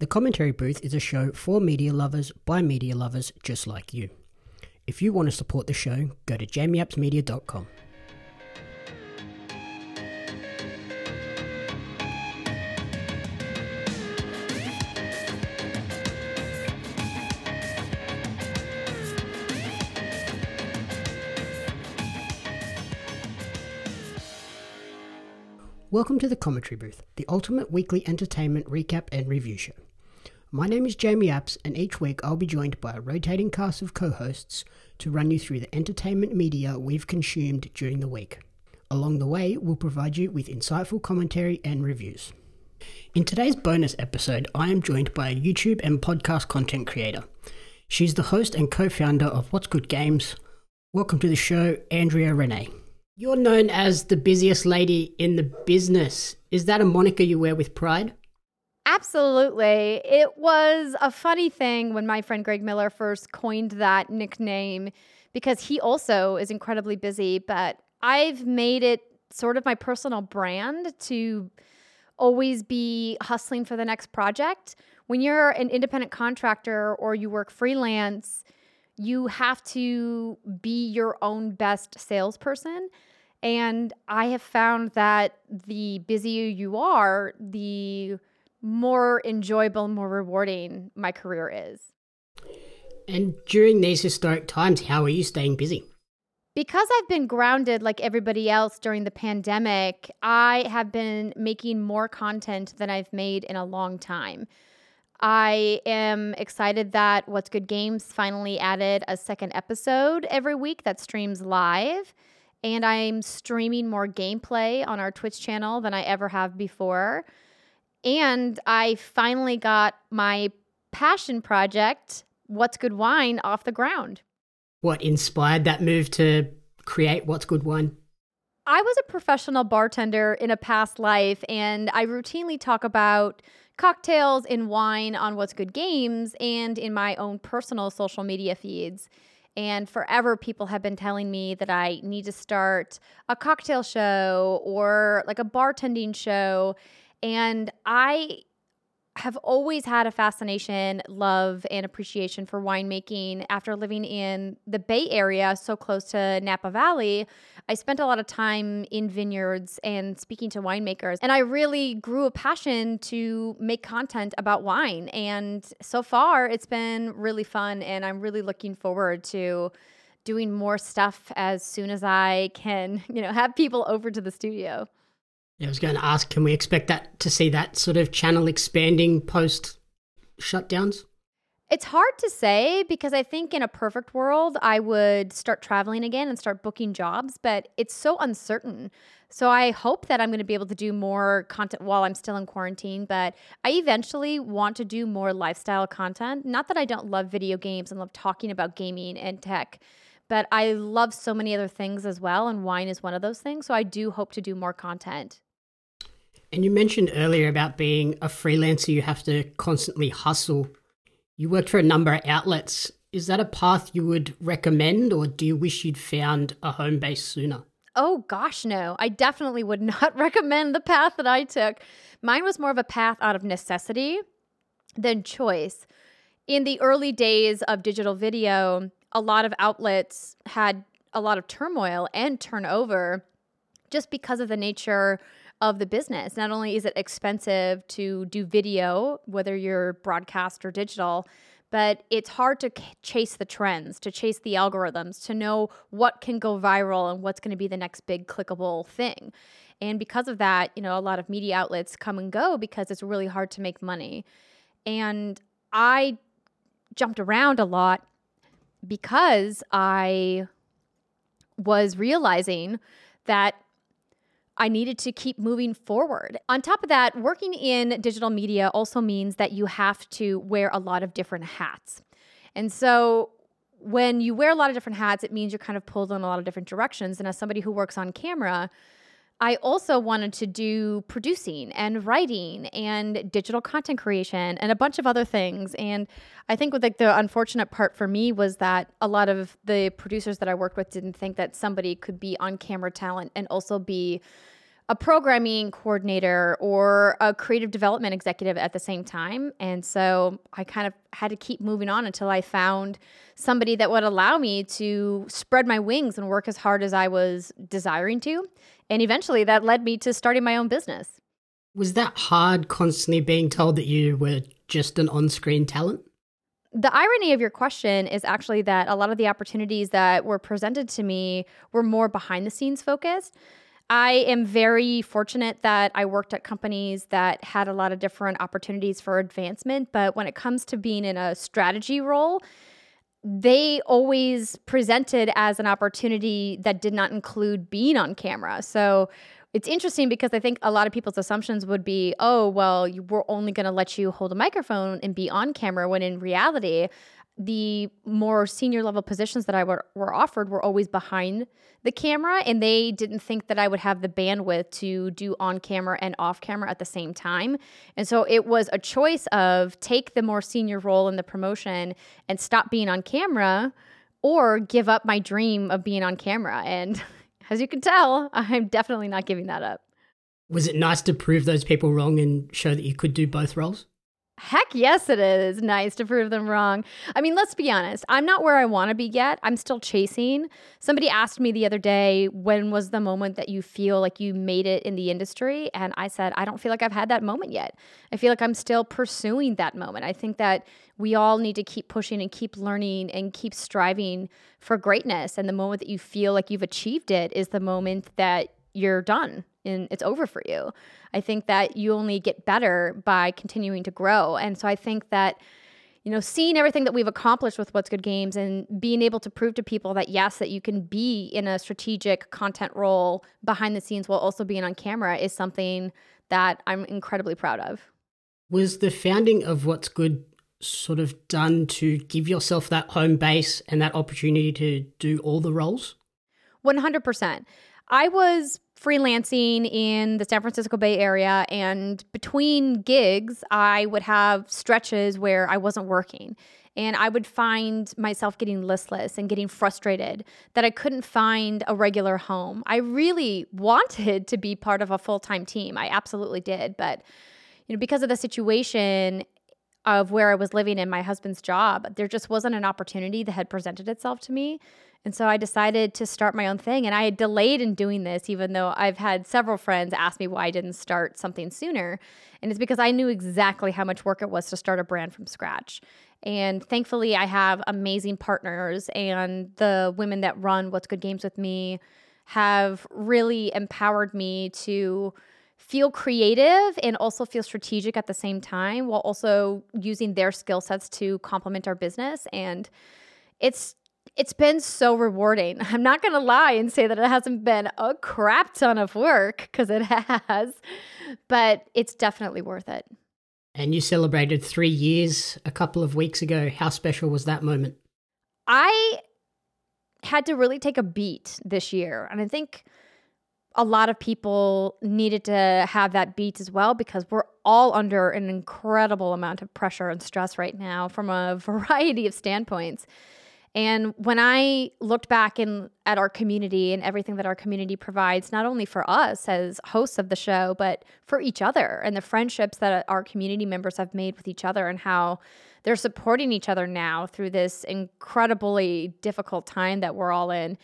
The Commentary Booth is a show for media lovers by media lovers just like you. If you want to support the show, go to jamieappsmedia.com. Welcome to the Commentary Booth, the ultimate weekly entertainment recap and review show. My name is Jamie Apps, and each week I'll be joined by a rotating cast of co hosts to run you through the entertainment media we've consumed during the week. Along the way, we'll provide you with insightful commentary and reviews. In today's bonus episode, I am joined by a YouTube and podcast content creator. She's the host and co founder of What's Good Games. Welcome to the show, Andrea Rene. You're known as the busiest lady in the business. Is that a moniker you wear with pride? Absolutely. It was a funny thing when my friend Greg Miller first coined that nickname because he also is incredibly busy, but I've made it sort of my personal brand to always be hustling for the next project. When you're an independent contractor or you work freelance, you have to be your own best salesperson. And I have found that the busier you are, the more enjoyable, more rewarding my career is. And during these historic times, how are you staying busy? Because I've been grounded like everybody else during the pandemic, I have been making more content than I've made in a long time. I am excited that What's Good Games finally added a second episode every week that streams live and I'm streaming more gameplay on our Twitch channel than I ever have before. And I finally got my passion project, What's Good Wine, off the ground. What inspired that move to create What's Good Wine? I was a professional bartender in a past life, and I routinely talk about cocktails and wine on What's Good Games and in my own personal social media feeds. And forever, people have been telling me that I need to start a cocktail show or like a bartending show. And I have always had a fascination, love, and appreciation for winemaking. After living in the Bay Area, so close to Napa Valley, I spent a lot of time in vineyards and speaking to winemakers. And I really grew a passion to make content about wine. And so far, it's been really fun. And I'm really looking forward to doing more stuff as soon as I can, you know, have people over to the studio. I was going to ask, can we expect that to see that sort of channel expanding post shutdowns? It's hard to say because I think in a perfect world, I would start traveling again and start booking jobs, but it's so uncertain. So I hope that I'm going to be able to do more content while I'm still in quarantine, but I eventually want to do more lifestyle content. Not that I don't love video games and love talking about gaming and tech, but I love so many other things as well, and wine is one of those things. So I do hope to do more content. And you mentioned earlier about being a freelancer, you have to constantly hustle. You worked for a number of outlets. Is that a path you would recommend, or do you wish you'd found a home base sooner? Oh, gosh, no. I definitely would not recommend the path that I took. Mine was more of a path out of necessity than choice. In the early days of digital video, a lot of outlets had a lot of turmoil and turnover just because of the nature of the business. Not only is it expensive to do video, whether you're broadcast or digital, but it's hard to chase the trends, to chase the algorithms, to know what can go viral and what's going to be the next big clickable thing. And because of that, you know, a lot of media outlets come and go because it's really hard to make money. And I jumped around a lot because I was realizing that I needed to keep moving forward. On top of that, working in digital media also means that you have to wear a lot of different hats. And so when you wear a lot of different hats, it means you're kind of pulled in a lot of different directions. And as somebody who works on camera, I also wanted to do producing and writing and digital content creation and a bunch of other things. And I think with like the unfortunate part for me was that a lot of the producers that I worked with didn't think that somebody could be on camera talent and also be a programming coordinator or a creative development executive at the same time. And so I kind of had to keep moving on until I found somebody that would allow me to spread my wings and work as hard as I was desiring to. And eventually that led me to starting my own business. Was that hard constantly being told that you were just an on screen talent? The irony of your question is actually that a lot of the opportunities that were presented to me were more behind the scenes focused. I am very fortunate that I worked at companies that had a lot of different opportunities for advancement. But when it comes to being in a strategy role, they always presented as an opportunity that did not include being on camera. So it's interesting because I think a lot of people's assumptions would be, oh, well, we're only going to let you hold a microphone and be on camera, when in reality, the more senior level positions that I were, were offered were always behind the camera, and they didn't think that I would have the bandwidth to do on camera and off camera at the same time. And so it was a choice of take the more senior role in the promotion and stop being on camera, or give up my dream of being on camera. And as you can tell, I'm definitely not giving that up. Was it nice to prove those people wrong and show that you could do both roles? Heck yes, it is nice to prove them wrong. I mean, let's be honest. I'm not where I want to be yet. I'm still chasing. Somebody asked me the other day, when was the moment that you feel like you made it in the industry? And I said, I don't feel like I've had that moment yet. I feel like I'm still pursuing that moment. I think that we all need to keep pushing and keep learning and keep striving for greatness. And the moment that you feel like you've achieved it is the moment that you're done and it's over for you. I think that you only get better by continuing to grow. And so I think that you know, seeing everything that we've accomplished with What's Good Games and being able to prove to people that yes, that you can be in a strategic content role behind the scenes while also being on camera is something that I'm incredibly proud of. Was the founding of What's Good sort of done to give yourself that home base and that opportunity to do all the roles? 100%. I was freelancing in the San Francisco Bay Area, and between gigs, I would have stretches where I wasn't working. And I would find myself getting listless and getting frustrated that I couldn't find a regular home. I really wanted to be part of a full time team. I absolutely did. But, you know, because of the situation of where I was living in my husband's job, there just wasn't an opportunity that had presented itself to me. And so I decided to start my own thing. And I had delayed in doing this, even though I've had several friends ask me why I didn't start something sooner. And it's because I knew exactly how much work it was to start a brand from scratch. And thankfully, I have amazing partners, and the women that run What's Good Games with me have really empowered me to feel creative and also feel strategic at the same time while also using their skill sets to complement our business. And it's it's been so rewarding. I'm not going to lie and say that it hasn't been a crap ton of work because it has, but it's definitely worth it. And you celebrated three years a couple of weeks ago. How special was that moment? I had to really take a beat this year. And I think a lot of people needed to have that beat as well because we're all under an incredible amount of pressure and stress right now from a variety of standpoints. And when I looked back in at our community and everything that our community provides, not only for us as hosts of the show, but for each other and the friendships that our community members have made with each other and how they're supporting each other now through this incredibly difficult time that we're all in.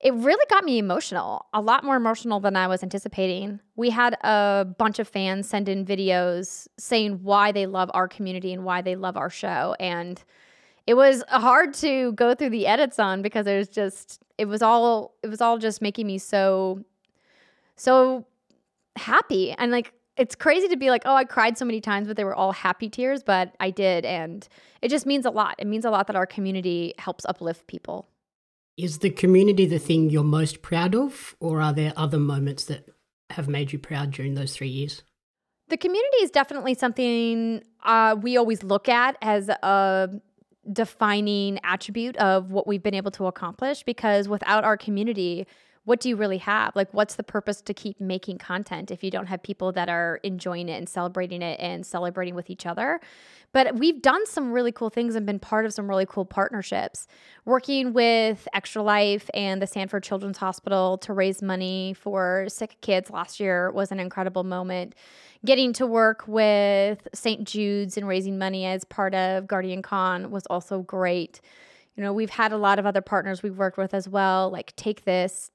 It really got me emotional, a lot more emotional than I was anticipating. We had a bunch of fans send in videos saying why they love our community and why they love our show. And it was hard to go through the edits on because it was just it was all it was all just making me so so happy and like it's crazy to be like oh i cried so many times but they were all happy tears but i did and it just means a lot it means a lot that our community helps uplift people is the community the thing you're most proud of or are there other moments that have made you proud during those three years? The community is definitely something uh, we always look at as a defining attribute of what we've been able to accomplish because without our community, what do you really have? Like, what's the purpose to keep making content if you don't have people that are enjoying it and celebrating it and celebrating with each other? But we've done some really cool things and been part of some really cool partnerships. Working with Extra Life and the Sanford Children's Hospital to raise money for sick kids last year was an incredible moment. Getting to work with St. Jude's and raising money as part of Guardian Con was also great. You know, we've had a lot of other partners we've worked with as well, like Take This,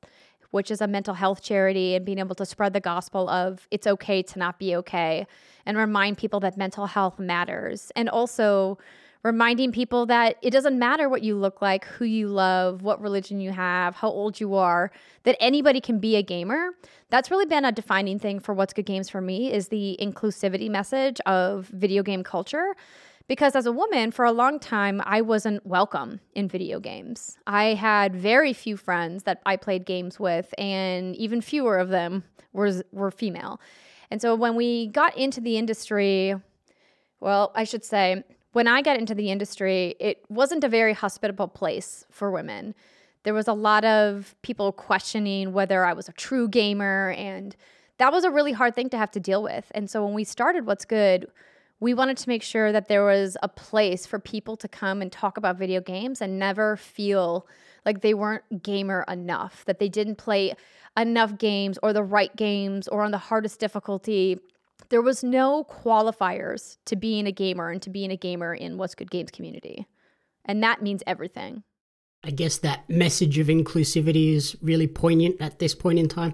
which is a mental health charity, and being able to spread the gospel of it's okay to not be okay and remind people that mental health matters. And also reminding people that it doesn't matter what you look like, who you love, what religion you have, how old you are, that anybody can be a gamer. That's really been a defining thing for What's Good Games for me is the inclusivity message of video game culture because as a woman, for a long time, I wasn't welcome in video games. I had very few friends that I played games with, and even fewer of them were, were female. And so when we got into the industry, well, I should say, when I got into the industry, it wasn't a very hospitable place for women. There was a lot of people questioning whether I was a true gamer, and that was a really hard thing to have to deal with. And so when we started What's Good, we wanted to make sure that there was a place for people to come and talk about video games and never feel like they weren't gamer enough, that they didn't play enough games or the right games or on the hardest difficulty. There was no qualifiers to being a gamer and to being a gamer in What's Good Games community. And that means everything. I guess that message of inclusivity is really poignant at this point in time.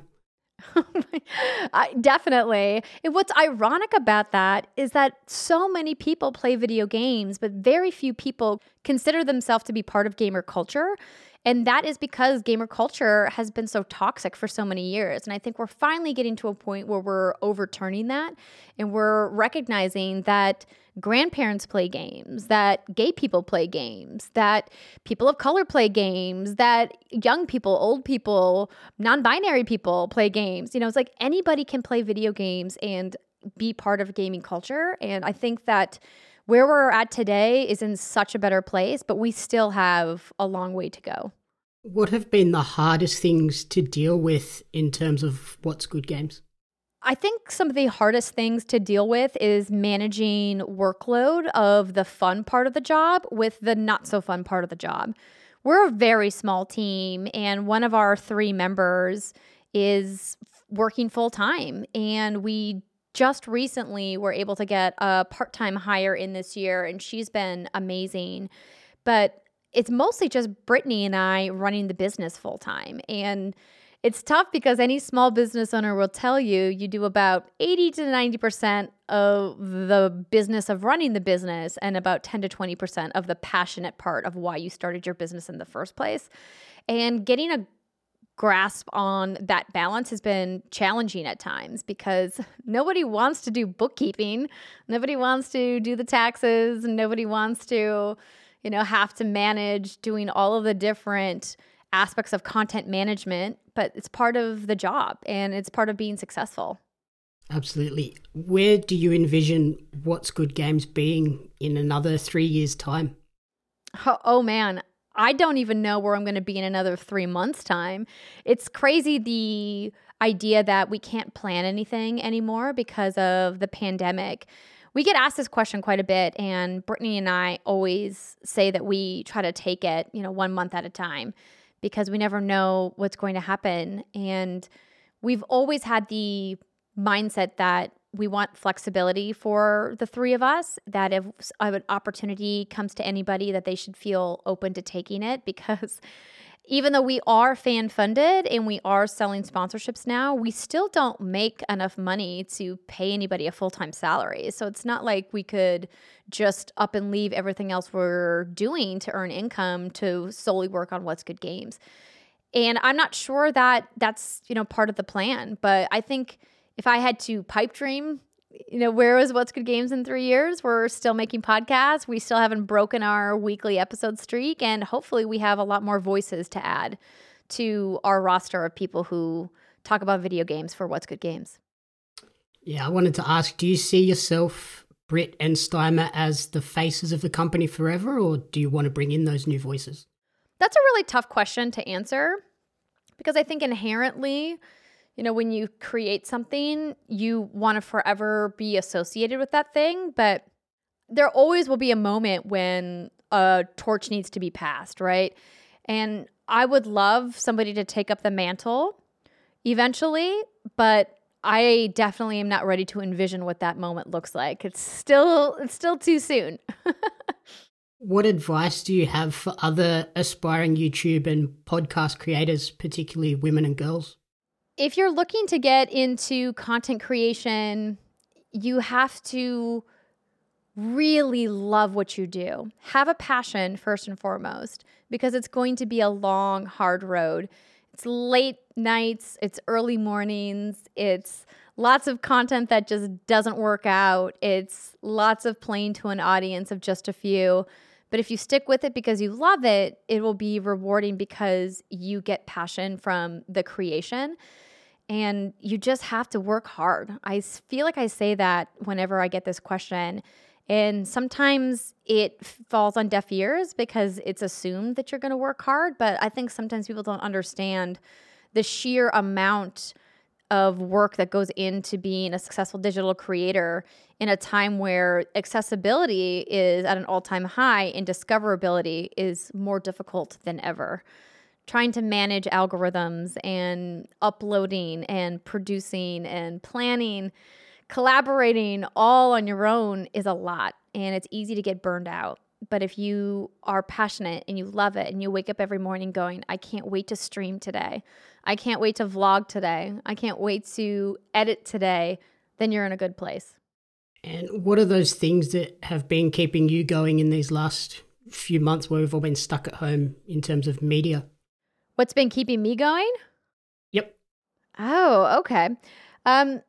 I, definitely. And what's ironic about that is that so many people play video games, but very few people consider themselves to be part of gamer culture. And that is because gamer culture has been so toxic for so many years. And I think we're finally getting to a point where we're overturning that and we're recognizing that grandparents play games, that gay people play games, that people of color play games, that young people, old people, non binary people play games. You know, it's like anybody can play video games and be part of gaming culture. And I think that where we're at today is in such a better place, but we still have a long way to go. What have been the hardest things to deal with in terms of what's good games? I think some of the hardest things to deal with is managing workload of the fun part of the job with the not so fun part of the job. We're a very small team, and one of our three members is working full time. And we just recently we were able to get a part time hire in this year, and she's been amazing. But it's mostly just Brittany and I running the business full time. And it's tough because any small business owner will tell you you do about 80 to 90% of the business of running the business and about 10 to 20% of the passionate part of why you started your business in the first place. And getting a grasp on that balance has been challenging at times because nobody wants to do bookkeeping, nobody wants to do the taxes, nobody wants to, you know, have to manage doing all of the different aspects of content management, but it's part of the job and it's part of being successful. Absolutely. Where do you envision What's Good Games being in another three years' time? Oh, oh man, I don't even know where I'm going to be in another three months' time. It's crazy the idea that we can't plan anything anymore because of the pandemic. We get asked this question quite a bit, and Brittany and I always say that we try to take it, you know, one month at a time because we never know what's going to happen. And we've always had the mindset that we want flexibility for the three of us, that if an opportunity comes to anybody, that they should feel open to taking it because even though we are fan funded and we are selling sponsorships now, we still don't make enough money to pay anybody a full time salary. So it's not like we could just up and leave everything else we're doing to earn income to solely work on what's good games. And I'm not sure that that's, you know, part of the plan, but I think if I had to pipe dream you know, where was What's Good Games in three years? We're still making podcasts. We still haven't broken our weekly episode streak. And hopefully, we have a lot more voices to add to our roster of people who talk about video games for What's Good Games. Yeah, I wanted to ask do you see yourself, Britt and Steimer, as the faces of the company forever, or do you want to bring in those new voices? That's a really tough question to answer. because I think inherently, you know, when you create something, you want to forever be associated with that thing, but there always will be a moment when a torch needs to be passed, right? And I would love somebody to take up the mantle eventually, but I definitely am not ready to envision what that moment looks like. It's still it's still too soon. what advice do you have for other aspiring YouTube and podcast creators, particularly women and girls? If you're looking to get into content creation, you have to really love what you do. Have a passion first and foremost because it's going to be a long, hard road. It's late nights, it's early mornings, it's lots of content that just doesn't work out, it's lots of playing to an audience of just a few. But if you stick with it because you love it, it will be rewarding because you get passion from the creation. And you just have to work hard. I feel like I say that whenever I get this question. And sometimes it falls on deaf ears because it's assumed that you're going to work hard. But I think sometimes people don't understand the sheer amount of work that goes into being a successful digital creator in a time where accessibility is at an all time high and discoverability is more difficult than ever. Trying to manage algorithms and uploading and producing and planning collaborating all on your own is a lot and it's easy to get burned out. But if you are passionate and you love it and you wake up every morning going, I can't wait to stream today. I can't wait to vlog today. I can't wait to edit today, then you're in a good place. And what are those things that have been keeping you going in these last few months where we've all been stuck at home in terms of media? What's been keeping me going? Yep. Oh, okay. Um,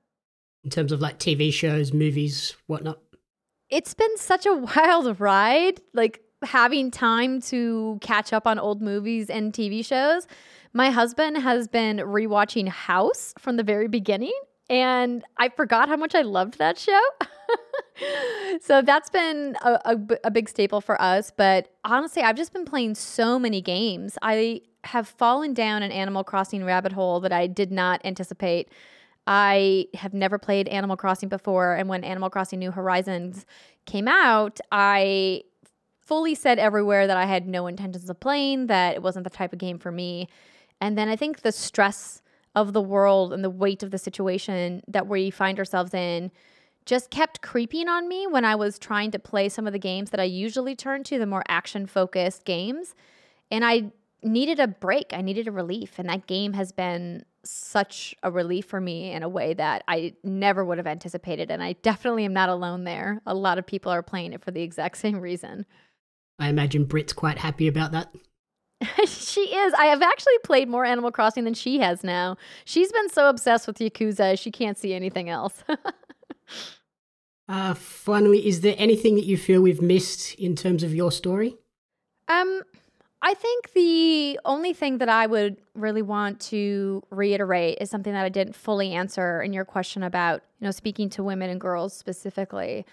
in terms of like TV shows, movies, whatnot? It's been such a wild ride, like having time to catch up on old movies and TV shows. My husband has been rewatching House from the very beginning, and I forgot how much I loved that show. so that's been a, a, a, big staple for us. But honestly, I've just been playing so many games. I have fallen down an Animal Crossing rabbit hole that I did not anticipate I have never played Animal Crossing before. And when Animal Crossing New Horizons came out, I fully said everywhere that I had no intentions of playing, that it wasn't the type of game for me. And then I think the stress of the world and the weight of the situation that we find ourselves in just kept creeping on me when I was trying to play some of the games that I usually turn to, the more action focused games. And I needed a break. I needed a relief. And that game has been such a relief for me in a way that I never would have anticipated. And I definitely am not alone there. A lot of people are playing it for the exact same reason. I imagine Brit's quite happy about that. she is. I have actually played more Animal Crossing than she has now. She's been so obsessed with Yakuza, she can't see anything else. uh, finally, is there anything that you feel we've missed in terms of your story? Um, I think the only thing that I would really want to reiterate is something that I didn't fully answer in your question about, you know, speaking to women and girls specifically,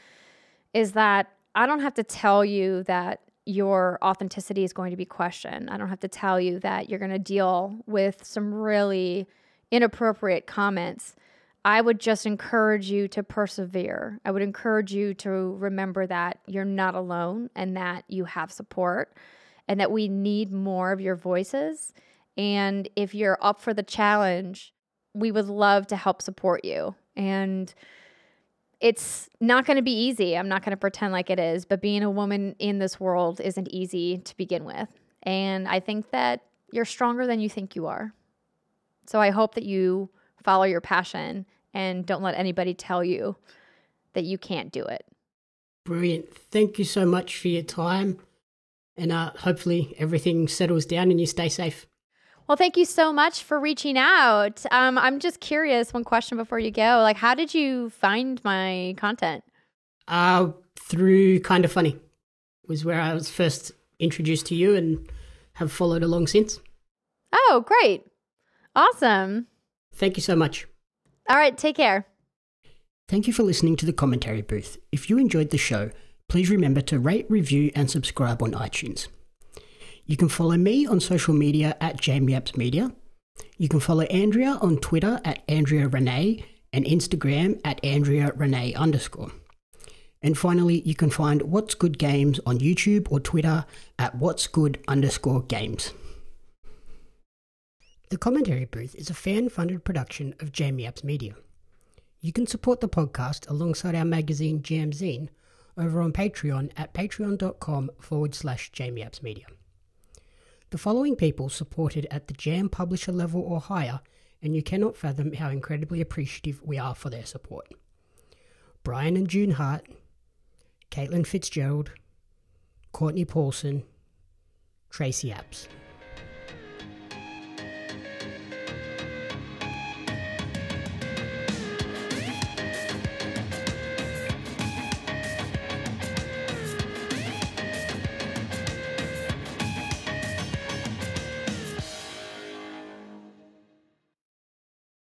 is that I don't have to tell you that your authenticity is going to be questioned. I don't have to tell you that you're going to deal with some really inappropriate comments. I would just encourage you to persevere. I would encourage you to remember that you're not alone and that you have support and that we need more of your voices. And if you're up for the challenge, we would love to help support you. And it's not going to be easy. I'm not going to pretend like it is, but being a woman in this world isn't easy to begin with. And I think that you're stronger than you think you are. So I hope that you follow your passion and don't let anybody tell you that you can't do it. Brilliant. Thank you so much for your time and uh, hopefully everything settles down and you stay safe. Well, thank you so much for reaching out. Um, I'm just curious. One question before you go: like, how did you find my content? Uh, through Kinda Funny was where I was first introduced to you and have followed along since. Oh, great! Awesome. Thank you so much. All right, take care. Thank you for listening to the commentary booth. If you enjoyed the show please remember to rate, review, and subscribe on iTunes. You can follow me on social media at Jamie Apps Media. You can follow Andrea on Twitter at Andrea Rene and Instagram at Andrea Rene underscore. And finally, you can find What's Good Games on YouTube or Twitter at What's Good underscore games. The Commentary Booth is a fan funded production of Jamie Apps Media. You can support the podcast alongside our magazine Jam Zine over on Patreon at patreon.com forward slash Apps Media. The following people supported at the Jam publisher level or higher, and you cannot fathom how incredibly appreciative we are for their support. Brian and June Hart, Caitlin Fitzgerald, Courtney Paulson, Tracy Apps.